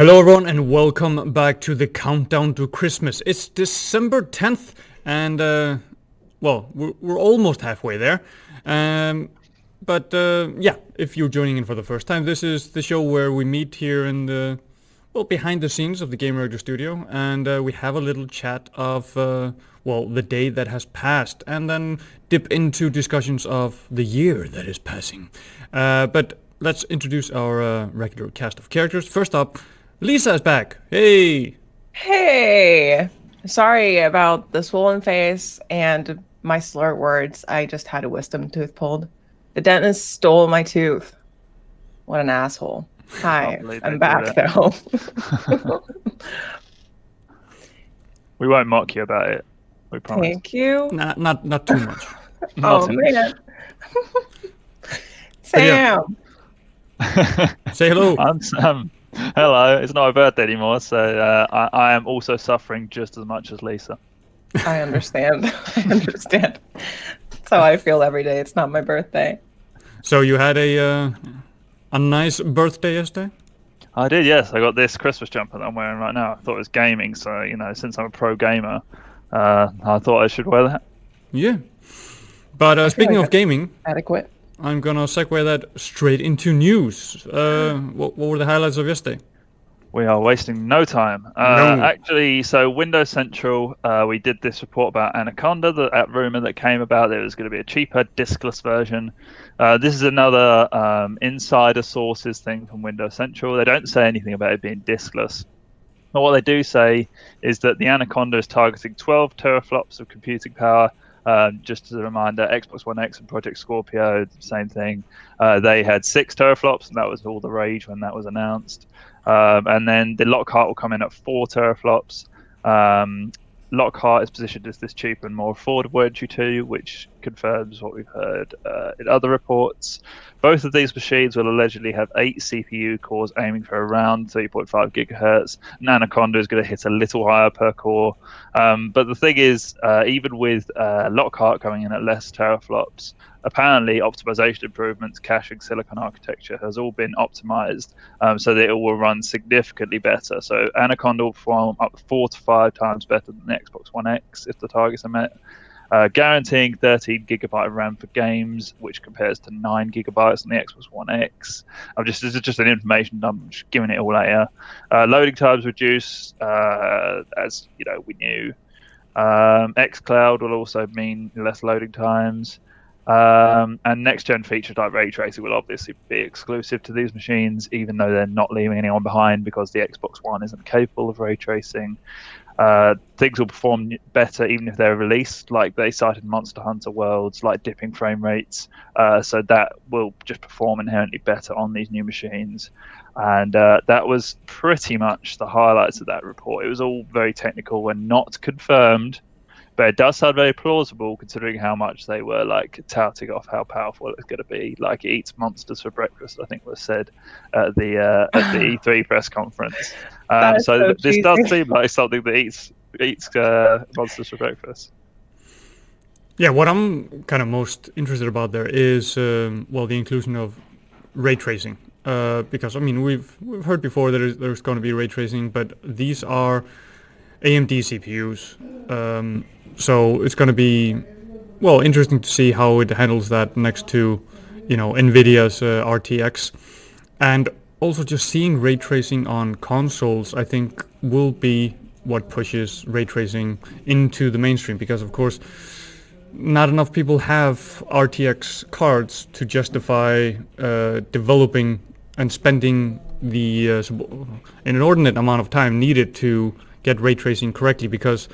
Hello, everyone, and welcome back to the countdown to Christmas. It's December 10th, and uh, well, we're, we're almost halfway there. Um, but uh, yeah, if you're joining in for the first time, this is the show where we meet here in the well behind the scenes of the Gamereactor Studio, and uh, we have a little chat of uh, well the day that has passed, and then dip into discussions of the year that is passing. Uh, but let's introduce our uh, regular cast of characters. First up, Lisa is back. Hey. Hey. Sorry about the swollen face and my slurred words. I just had a wisdom tooth pulled. The dentist stole my tooth. What an asshole. Hi, I'm back though. We won't mock you about it. We promise. Thank you. Not not not too much. Oh Martin. man. yeah. Sam. Say hello. I'm Sam. Hello. It's not my birthday anymore, so uh, I, I am also suffering just as much as Lisa. I understand. I understand. That's how I feel every day. It's not my birthday. So you had a uh, a nice birthday yesterday. I did, yes. I got this Christmas jumper that I'm wearing right now. I thought it was gaming, so you know, since I'm a pro gamer, uh, I thought I should wear that. Yeah. But uh, speaking like of gaming, Adequate. I'm gonna segue that straight into news. Uh, what, what were the highlights of yesterday? We are wasting no time. Uh, No. Actually, so Windows Central, uh, we did this report about Anaconda, the that rumor that came about that it was going to be a cheaper diskless version. Uh, this is another um, insider sources thing from Windows Central. They don't say anything about it being diskless. But what they do say is that the Anaconda is targeting 12 teraflops of computing power. Um, just as a reminder, Xbox One X and Project Scorpio, same thing. Uh, they had six teraflops, and that was all the rage when that was announced. Um, and then the Lockhart will come in at four teraflops. Um, Lockhart is positioned as this cheaper and more affordable entry too, which confirms what we've heard uh, in other reports. Both of these machines will allegedly have eight CPU cores aiming for around 3.5 gigahertz. And Anaconda is going to hit a little higher per core. Um, but the thing is, uh, even with uh, Lockhart coming in at less teraflops, apparently optimization improvements, caching, silicon architecture has all been optimized um, so that it will run significantly better. So Anaconda will perform up to four to five times better than the Xbox One X if the targets are met. Uh, guaranteeing 13 gigabyte of RAM for games, which compares to 9 gigabytes on the Xbox One X. I'm just this is just an information dump, I'm just giving it all out here. Uh, loading times reduce, uh, as you know we knew. Um, xCloud will also mean less loading times. Um, and next gen features like ray tracing will obviously be exclusive to these machines, even though they're not leaving anyone behind because the Xbox One isn't capable of ray tracing. Uh, things will perform better even if they're released, like they cited Monster Hunter Worlds, like dipping frame rates. Uh, so that will just perform inherently better on these new machines. And uh, that was pretty much the highlights of that report. It was all very technical and not confirmed, but it does sound very plausible considering how much they were like touting off how powerful it's going to be. Like it eats monsters for breakfast, I think was said at the uh, at the E3 press conference. Um, so so th- this does seem like something that eats eats uh, monsters for breakfast. Yeah, what I'm kind of most interested about there is um, well the inclusion of ray tracing. Uh, because I mean we've we've heard before that there's, there's going to be ray tracing, but these are AMD CPUs, um, so it's going to be well interesting to see how it handles that next to you know Nvidia's uh, RTX, and also just seeing ray tracing on consoles. I think will be what pushes ray tracing into the mainstream because of course not enough people have RTX cards to justify uh, developing and spending the uh, an inordinate amount of time needed to get ray tracing correctly because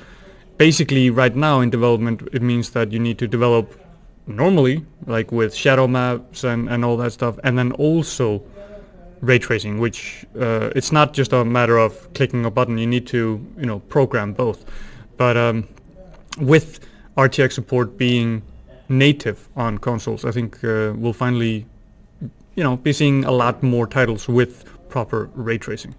basically right now in development it means that you need to develop normally like with shadow maps and, and all that stuff and then also ray tracing which uh, it's not just a matter of clicking a button you need to you know program both but um, with RTX support being native on consoles, I think uh, we'll finally, you know, be seeing a lot more titles with proper ray tracing.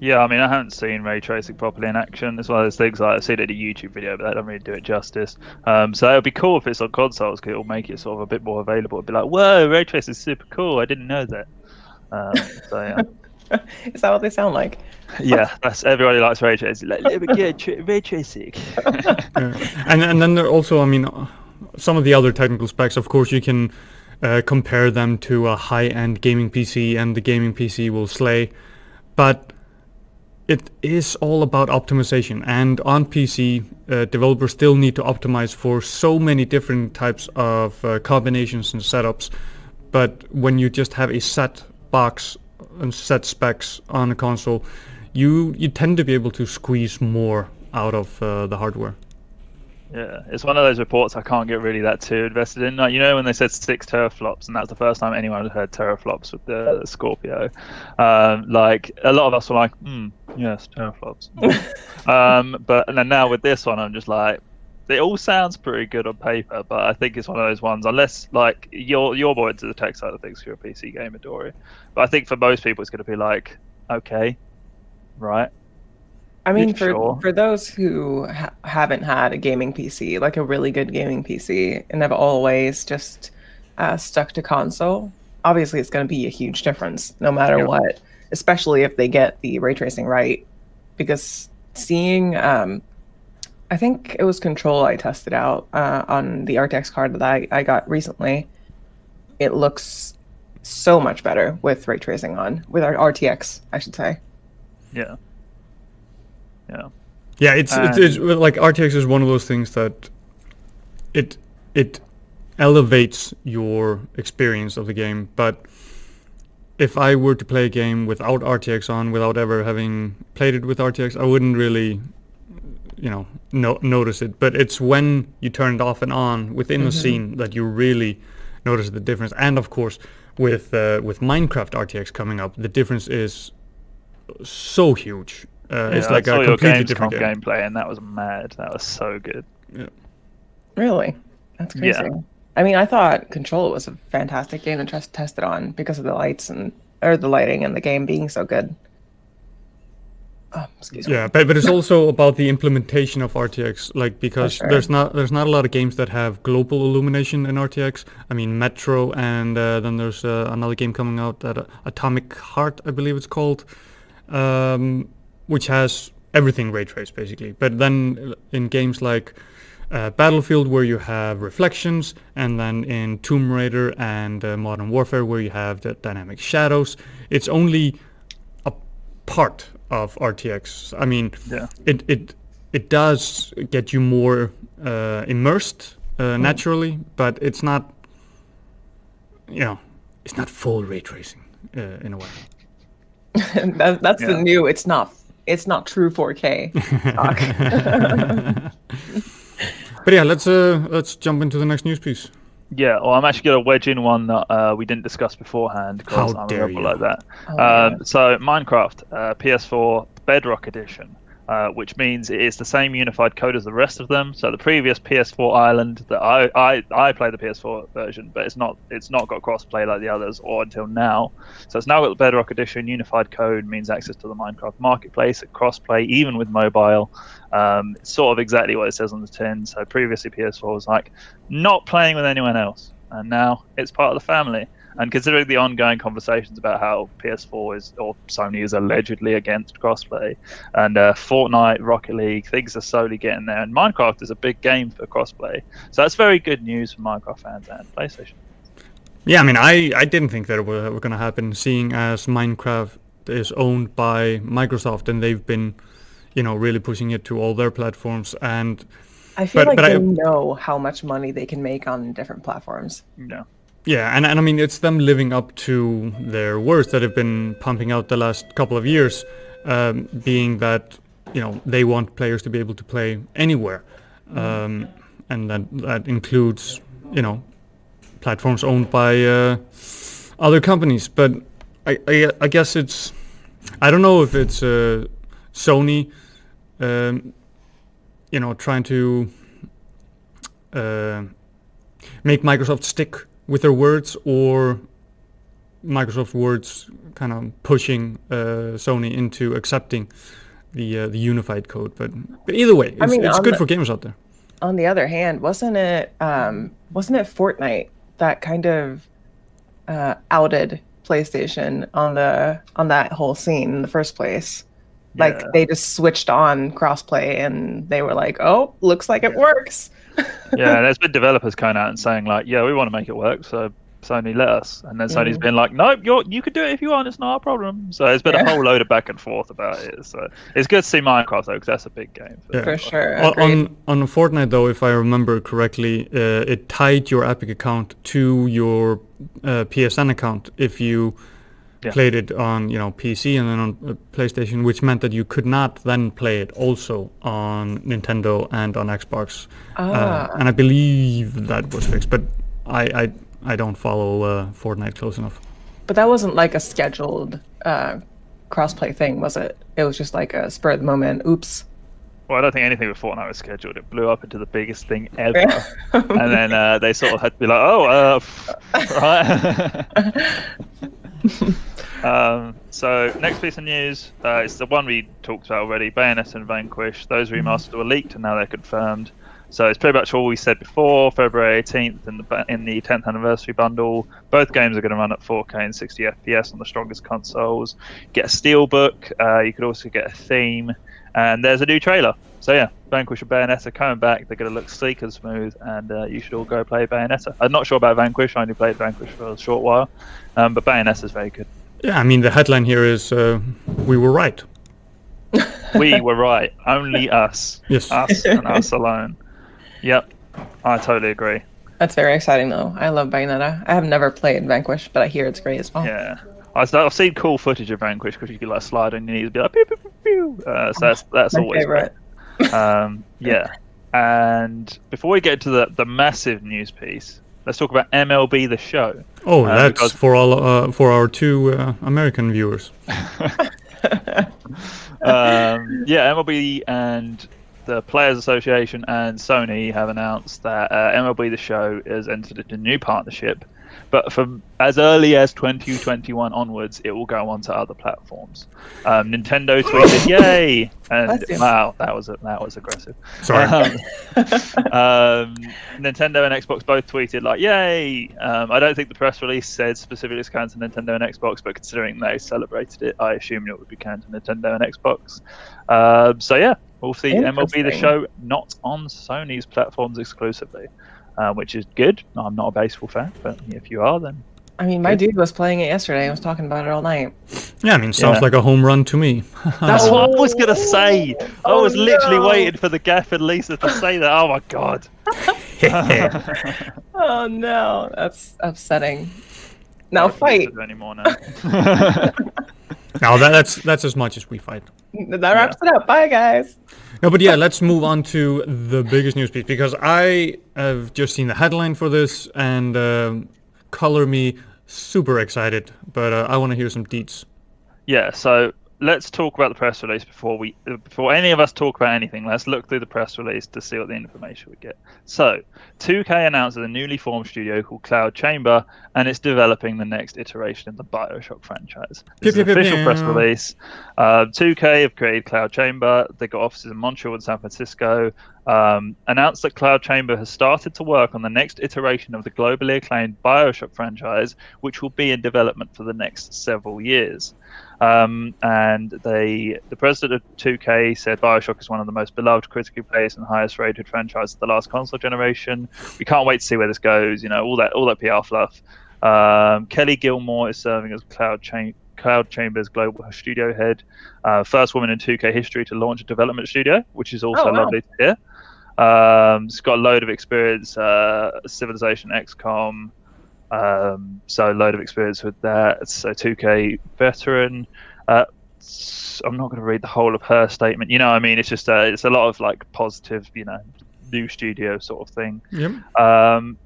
Yeah, I mean, I haven't seen ray tracing properly in action. It's one of those things like I've seen it in a YouTube video, but that doesn't really do it justice. Um, so it would be cool if it's on consoles because it'll make it sort of a bit more available. It'd be like, whoa, ray tracing is super cool. I didn't know that. Um, so yeah. Is that what they sound like? Yeah, that's everybody likes ray tracing. Like, let me get tra- ray tracing. Yeah. and and then there also, I mean, uh, some of the other technical specs. Of course, you can uh, compare them to a high-end gaming PC, and the gaming PC will slay. But it is all about optimization, and on PC, uh, developers still need to optimize for so many different types of uh, combinations and setups. But when you just have a set box and set specs on a console, you you tend to be able to squeeze more out of uh, the hardware. Yeah, it's one of those reports I can't get really that too invested in. Like, you know, when they said six teraflops, and that's the first time anyone had heard teraflops with the Scorpio. Um, like a lot of us were like, hmm, yes, teraflops. um, but and then now with this one, I'm just like, it all sounds pretty good on paper, but I think it's one of those ones. Unless like you're you're more into the tech side of things, you're a PC gamer, Dory. But I think for most people, it's going to be like, okay, right, I mean, Yeah, for sure. for those who ha- haven't had a gaming PC, like a really good gaming PC, and have always just uh, stuck to console, obviously it's going to be a huge difference, no matter Yeah. what. Especially if they get the ray tracing right, because seeing, um, I think it was Control I tested out uh, on the RTX card that I, I got recently. It looks so much better with ray tracing on, with our RTX, I should say. yeah, yeah. Yeah, it's, it's it's like RTX is one of those things that it it elevates your experience of the game. But if I were to play a game without RTX on, without ever having played it with RTX, I wouldn't really, you know, no, notice it. But it's when you turn it off and on within a scene that you really notice the difference. And of course, with uh, with Minecraft RTX coming up, the difference is so huge. Uh, it's Yeah, like I a saw your completely Gamescom different game. gameplay, and that was mad. That was so good. Yeah. Really? That's crazy. Yeah. I mean, I thought Control was a fantastic game to test test it on because of the lights and or the lighting and the game being so good. Oh, excuse me. Yeah, but, but it's also about the implementation of RTX, like because sure. there's not there's not a lot of games that have global illumination in RTX. I mean Metro, and uh, then there's uh, another game coming out that uh, Atomic Heart, I believe it's called, um, which has everything ray traced basically. But then in games like uh, Battlefield, where you have reflections, and then in Tomb Raider and uh, Modern Warfare, where you have the dynamic shadows, it's only a part of RTX. I mean, Yeah. it it it does get you more uh, immersed uh, naturally, but it's not, you know, it's not full ray tracing uh, in a way. that, that's the new. It's not. It's not true 4K. talk. But yeah, let's uh let's jump into the next news piece. Yeah, well, I'm actually going to wedge in one that uh, we didn't discuss beforehand because How I'm dare a rebel you. like that. Oh, um, yeah. So, Minecraft uh, PS4 Bedrock Edition, uh, which means it is the same unified code as the rest of them. So, the previous PS4 Island that I I, I play the PS4 version, but it's not it's not got crossplay like the others or until now. So, it's now got the Bedrock Edition unified code means access to the Minecraft marketplace, crossplay even with mobile. Um, it's sort of exactly what it says on the tin. So, previously PS4 was like not playing with anyone else, and now it's part of the family. And considering the ongoing conversations about how PS4 is or Sony is allegedly against crossplay, and uh, Fortnite, Rocket League, things are slowly getting there, and Minecraft is a big game for crossplay, so that's very good news for Minecraft fans and PlayStation. Yeah, I mean, I, I didn't think that it were, were going to happen, seeing as Minecraft is owned by Microsoft and they've been, you know, really pushing it to all their platforms. And I feel But- like but they I- know how much money they can make on different platforms. Yeah, yeah, and, and I mean, it's them living up to their words that have been pumping out the last couple of years, um, being that, you know, they want players to be able to play anywhere. Um, and that, that includes, you know, platforms owned by uh, other companies. But I, I, I guess it's, I don't know if it's uh, Sony, um, you know, trying to uh, make Microsoft stick with their words or Microsoft words kind of pushing uh, Sony into accepting the uh, the unified code. But but either way, it's, mean, it's good the- for gamers out there. On the other hand, wasn't it um, wasn't it Fortnite that kind of uh, outed PlayStation on the on that whole scene in the first place. Like Yeah. they just switched on crossplay and they were like, "Oh, looks like it works." Yeah, there's been developers coming out and saying like, yeah, we want to make it work, so Sony let us. And then Sony's Mhm. been like, nope, you're, you can do it if you want, it's not a problem. So there's been Yeah. a whole load of back and forth about it. So it's good to see Minecraft though, because that's a big game. Yeah. For sure. On, agreed. on on Fortnite though, if I remember correctly, uh, it tied your Epic account to your uh, PSN account if you Yeah. played it on you know PC and then on uh, PlayStation, which meant that you could not then play it also on Nintendo and on Xbox. Uh, Ah. and I believe that was fixed, but I I, I don't follow uh, Fortnite close enough. But that wasn't like a scheduled uh, crossplay thing, was it? It was just like a spur of the moment. Oops. Well, I don't think anything with Fortnite was scheduled. It blew up into the biggest thing ever. and then uh, they sort of had to be like, oh, uh, right. um, so next piece of news, uh, it's the one we talked about already. Bayonetta and Vanquish. Those remasters were leaked and now they're confirmed. So it's pretty much all we said before. February 18th in the in the 10th anniversary bundle. Both games are going to run at 4K and 60 FPS on the strongest consoles. Get a steelbook. Uh, you could also get a theme, and there's a new trailer. So yeah, Vanquish and Bayonetta coming back. They're going to look sleek and smooth, and uh, you should all go play Bayonetta. I'm not sure about Vanquish. I only played Vanquish for a short while, um, but Bayonetta's very good. Yeah, I mean the headline here is uh, we were right. We were right. Only us. Yes. Us and us alone. Yep. I totally agree. That's very exciting, though. I love Bayonetta. I have never played Vanquish, but I hear it's great as well. Yeah. I've I've seen cool footage of Vanquish because you could like slide on your knees and be like pew pew pew pew. Uh, so that's that's My always favorite. great. Um, yeah. And before we get to the the massive news piece, let's talk about MLB the Show. Oh, Uh, that's because- for all uh, for our two uh, American viewers. um, yeah, MLB and the Players Association and Sony have announced that uh, MLB The Show has entered into a new partnership, but from as early as 2021 onwards, it will go onto other platforms. Um, Nintendo tweeted, "Yay!" and wow, that was that was aggressive. Sorry. Um, um, Nintendo and Xbox both tweeted like, "Yay!" Um, I don't think the press release said specifically it's canned to Nintendo and Xbox, but considering they celebrated it, I assume it would be canned to Nintendo and Xbox. Um, so yeah, we'll see MLB the Show not on Sony's platforms exclusively, uh, which is good. I'm not a baseball fan, but if you are, then I mean, my Good. dude was playing it yesterday. I was talking about it all night. yeah, I mean sounds Yeah. like a home run to me. that's what I was gonna say. I Oh, was literally no. waiting for the Gaff and Lisa to say that. Oh my god. Oh no, that's upsetting. Now I can't use fight. anymore now. now that, that's that's as much as we fight. That wraps it up. Bye, guys. No, but yeah, let's move on to the biggest news piece because I have just seen the headline for this and um, color me super excited, but uh, I want to hear some deets. Yeah, so let's talk about the press release before we before any of us talk about anything. Let's look through the press release to see what the information we get. So, 2K announces a newly formed studio called Cloud Chamber, and it's developing the next iteration in the Bioshock franchise. This is an official press release. Uh, 2K have created Cloud Chamber. They got offices in Montreal and San Francisco. Um, announced that Cloud Chamber has started to work on the next iteration of the globally acclaimed Bioshock franchise, which will be in development for the next several years. Um, and they, the president of 2K said Bioshock is one of the most beloved, critically praised, and highest rated franchises of the last console generation. We can't wait to see where this goes. You know, all that all that PR fluff. Um, Kelly Gilmore is serving as Cloud Cloud Chamber's global studio head, uh, first woman in 2K history to launch a development studio, which is also Oh, wow. lovely to hear. Um, she's got a load of experience, uh, Civilization XCOM, um, so a load of experience with that. So 2K veteran. Uh, s- I'm not going to read the whole of her statement. You know, what I mean, it's just uh, it's a lot of like positive, you know, new studio sort of thing. Yep. Um,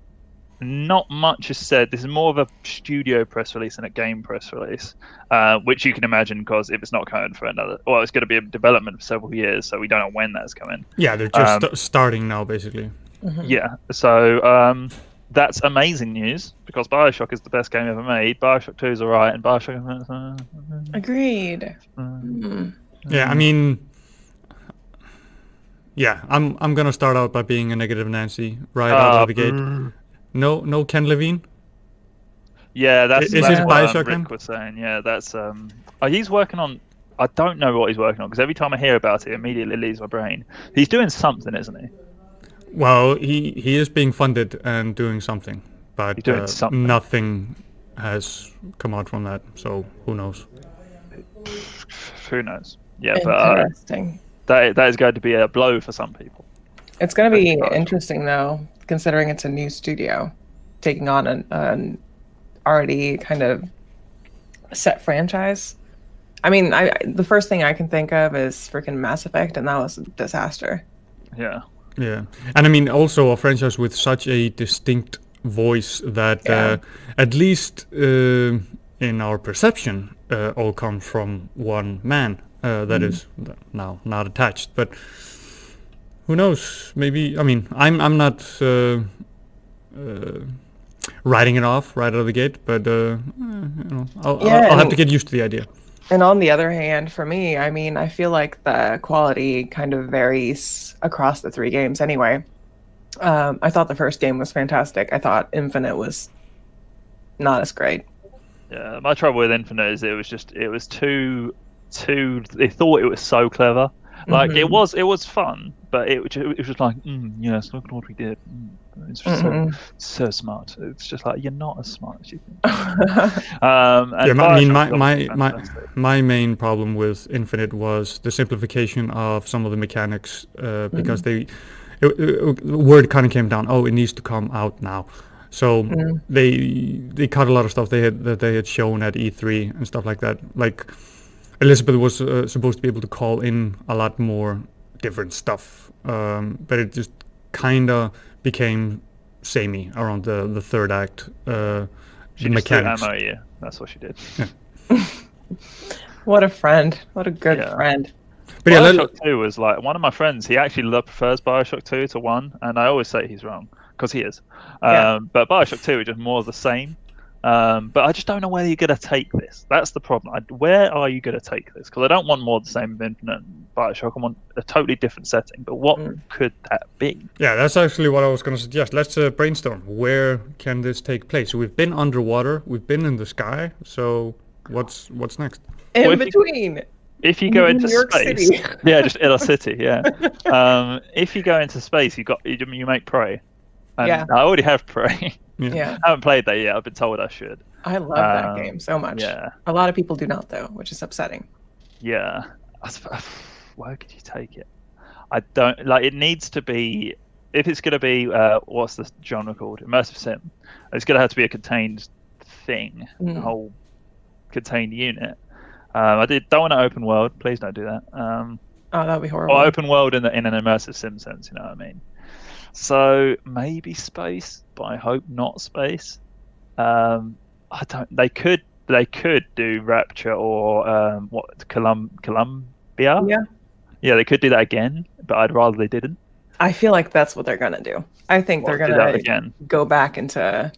not much is said. This is more of a studio press release than a game press release, uh, which you can imagine because if it's not coming for another, well, it's going to be in development for several years, so we don't know when that's coming. Yeah, they're just Um, st- starting now, basically. Mhm. Yeah, so um, that's amazing news because Bioshock is the best game ever made. Bioshock Two is alright, and Bioshock. Agreed. Hmm. Yeah, I mean, yeah, I'm I'm gonna start out by being a negative Nancy right out Uh, of the gate. No, no Ken Levine. Yeah, that's, Is that's it what um, Bioshock then? Rick was saying. Yeah, that's um. Oh, he's working on. I don't know what he's working on because every time I hear about it, it immediately leaves my brain. He's doing something, isn't he? Well, he he is being funded and doing something, but doing uh, something. nothing has come out from that. So who knows? Who knows? Yeah, but uh, Interesting. that that is going to be a blow for some people. It's going to be interesting though, considering it's a new studio taking on an, an already kind of set franchise. I mean, I I- the first thing I can think of is freaking Mass Effect, and that was a disaster. Yeah. Yeah, and I mean also a franchise with such a distinct voice that Yeah. uh, at least uh, in our perception uh, all come from one man uh, that is now not attached. But who knows? Maybe I mean I'm I'm not uh, uh, writing it off right out of the gate, but you know I'll, Yeah, I'll, I'll have to get used to the idea. And on the other hand, for me, I mean, I feel like the quality kind of varies across the three games anyway. Um, I thought the first game was fantastic. I thought Infinite was not as great. Yeah, my trouble with Infinite is it was just it was too too. They thought it was so clever. Like it Mhm. was it was fun, but it, was it was just like, mm, yes, look at what we did. Mm, it's just so, so smart. It's just like you're not as smart as you think. Um, and Yeah, my- I mean, my my my my main problem with Infinite was the simplification of some of the mechanics uh, because they it, it, the word kind of came down. Oh, it needs to come out now. So Mm. they they cut a lot of stuff they had that they had shown at E3 and stuff like that. Like Elizabeth was uh, supposed to be able to call in a lot more different stuff, um, but it just kind of became samey around the the third act. Uh, She the just threw mechanics. ammo at you. That's what she did. what a friend. What a good Yeah. friend. But yeah, let- Bioshock 2 was like one of my friends. He actually lo- prefers Bioshock 2 to 1, and I always say he's wrong because he is. Um, Yeah. But Bioshock 2 is just more of the same. Um, but I just don't know where you're going to take this. That's the problem. I, where are you going to take this? Because I don't want more of the same of Infinite and Bioshock. I want a totally different setting. But what Mm. could that be? Yeah, that's actually what I was going to suggest. Let's uh, brainstorm. Where can this take place? We've been underwater. We've been in the sky. So what's what's next? In Well, if you- between. If you go New into York space, City. yeah, just in a city, yeah. Um, if you go into space, you got you, you make Prey. And Yeah. I already have Prey. Yeah. I haven't played that yet. I've been told I should. I love that Um, game so much. Yeah. A lot of people do not, though, which is upsetting. Yeah. Where could you take it? I don't like. It needs to be. If it's going to be, uh, what's the genre called? Immersive sim. It's going to have to be a contained thing, a Mm. whole contained unit. Um, I did. Don't want an open world. Please don't do that. Um, Oh, that would be horrible. or open world in the, in an immersive sim sense. You know what I mean? So maybe space, but I hope not space. Um, I don't. They could. They could do Rapture or um, what? Colum, Columbia. Yeah. Yeah, they could do that again, but I'd rather they didn't. I feel like that's what they're gonna do. I think Well, they're do that gonna again. go back into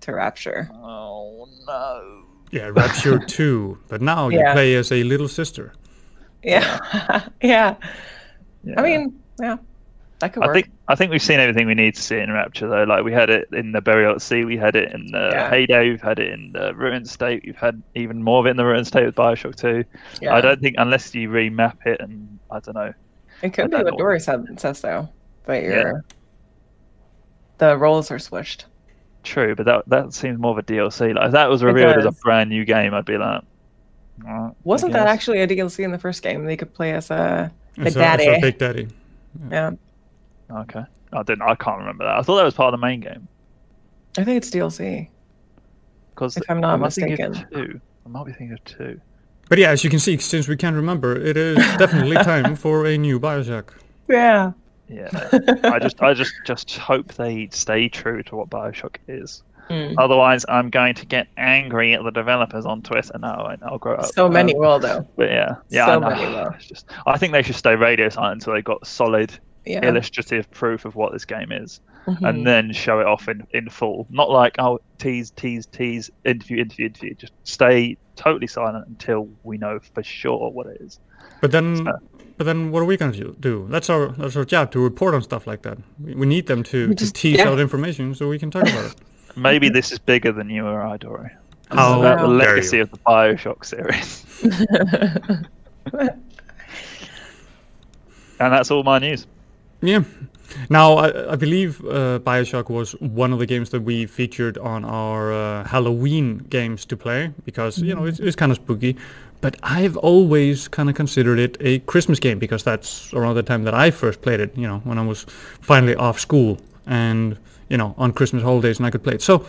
to Rapture. Oh no. Yeah, Rapture 2. But now you Yeah. play as a little sister. Yeah, yeah. Yeah. I mean, yeah, that could I work. think I think we've seen everything we need to see in Rapture though. Like we had it in the Burial at Sea, we had it in the Yeah. Heyday, we've had it in the Ruined State, we've had even more of it in the Ruined State with Bioshock 2. yeah. I don't think unless you remap it and I don't know. it could be what know. Dory said, says though, but Yeah. the roles are switched. True, but that that seems more of a DLC. Like if that was revealed as a brand new game, I'd be like, "Alright, Wasn't that actually a DLC in the first game? They could play as a Big As a- as a Daddy. Big Daddy. yeah. okay? I didn't. I can't remember that. I thought that was part of the main game. I think it's DLC. Because If I'm not I might be thinking of mistaken. two. I might be thinking of two. But yeah, as you can see, since we can't remember, it is definitely time for a new Bioshock. Yeah. Yeah, I just I just just hope they stay true to what Bioshock is. Mm. Otherwise, I'm going to get angry at the developers on Twitter. No, I- I'll grow up. So many Um, will though. But yeah, yeah, So I know. many will. Just, I think they should stay radio silent until they got solid, Yeah. illustrative proof of what this game is, Mhm. and then show it off in, in full. Not like oh tease, tease, tease, interview, interview, interview. Just stay totally silent until we know for sure what it is. But then, So- but then, what are we going to do? That's our that's our job to report on stuff like that. We, we need them to, We to just- tease yeah. out information so we can talk about it. Maybe this is bigger than you or I, Dory. How about the legacy you. of the Bioshock series. and that's all my news. Yeah. Now, I, I believe uh, Bioshock was one of the games that we featured on our uh, Halloween games to play because, you know, it's, it's kind of spooky. But I've always kind of considered it a Christmas game because that's around the time that I first played it, you know, when I was finally off school and, you know, on Christmas holidays and I could play it. So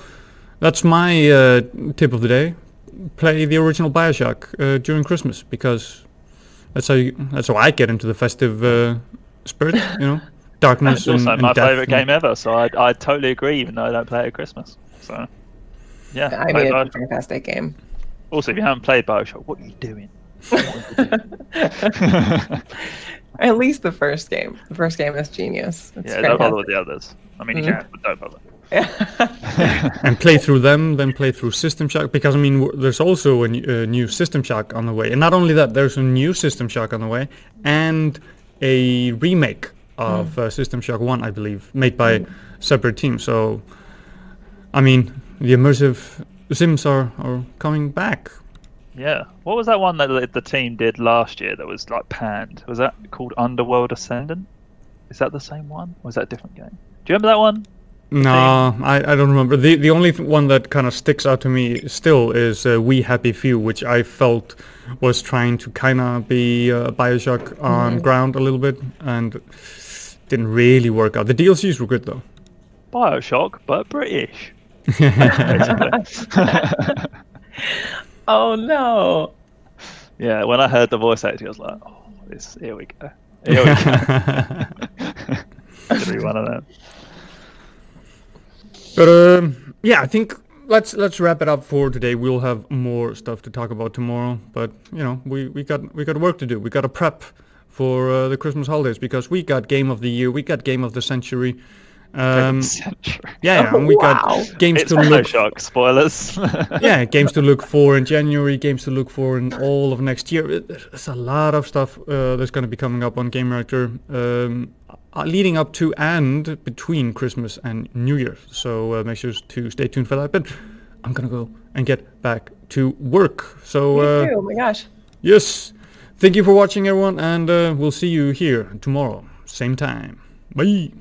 that's my uh, tip of the day. Play the original Bioshock uh, during Christmas because that's how you, that's how I get into the festive uh, spirit, you know, darkness It's also and, and my death favourite and- game ever, so I, I totally agree, even though I don't play it at Christmas. So, yeah. I play mean, it's a fantastic game. Also, if you haven't played Bioshock, what are you doing? At least the first game. The first game is genius. It's yeah, don't bother with the others. I mean, you Mhm. can, but don't bother. Yeah. and play through them, then play through System Shock because I mean w- there's also a, n- a new System Shock on the way, and not only that, there's a new System Shock on the way and a remake of uh, System Shock One, I believe, made by separate teams. So, I mean, the immersive Sims are are coming back. Yeah. What was that one that the, the team did last year that was like panned? Was that called Underworld Ascendant? Is that the same one? Or was that a different game? Do you remember that one? No, I, I don't remember. The the only th- one that kind of sticks out to me still is uh, We Happy Few, which I felt was trying to kind of be uh, Bioshock on ground a little bit, and didn't really work out. The DLCs were good though. Bioshock, but British. oh no. yeah, when I heard the voice acting, I was like, oh, this, here we go. Here we go. Gonna be one of them. But um, yeah, I think let's let's wrap it up for today. We'll have more stuff to talk about tomorrow, but you know we, we got we got work to do. We got to prep for uh, the Christmas holidays because we got Game of the Year, we got Game of the Century. Um, yeah, yeah, and we Wow. got games It's to look. Bioshock. Spoilers. yeah, games to look for in January, games to look for in all of next year. There's a lot of stuff uh, that's going to be coming up on Gamereactor, um, uh, leading up to and between Christmas and New Year. So uh, make sure to stay tuned for that. But I'm gonna go and get back to work. So Me uh, too. Oh my gosh. yes, thank you for watching, everyone, and uh, we'll see you here tomorrow, same time. Bye.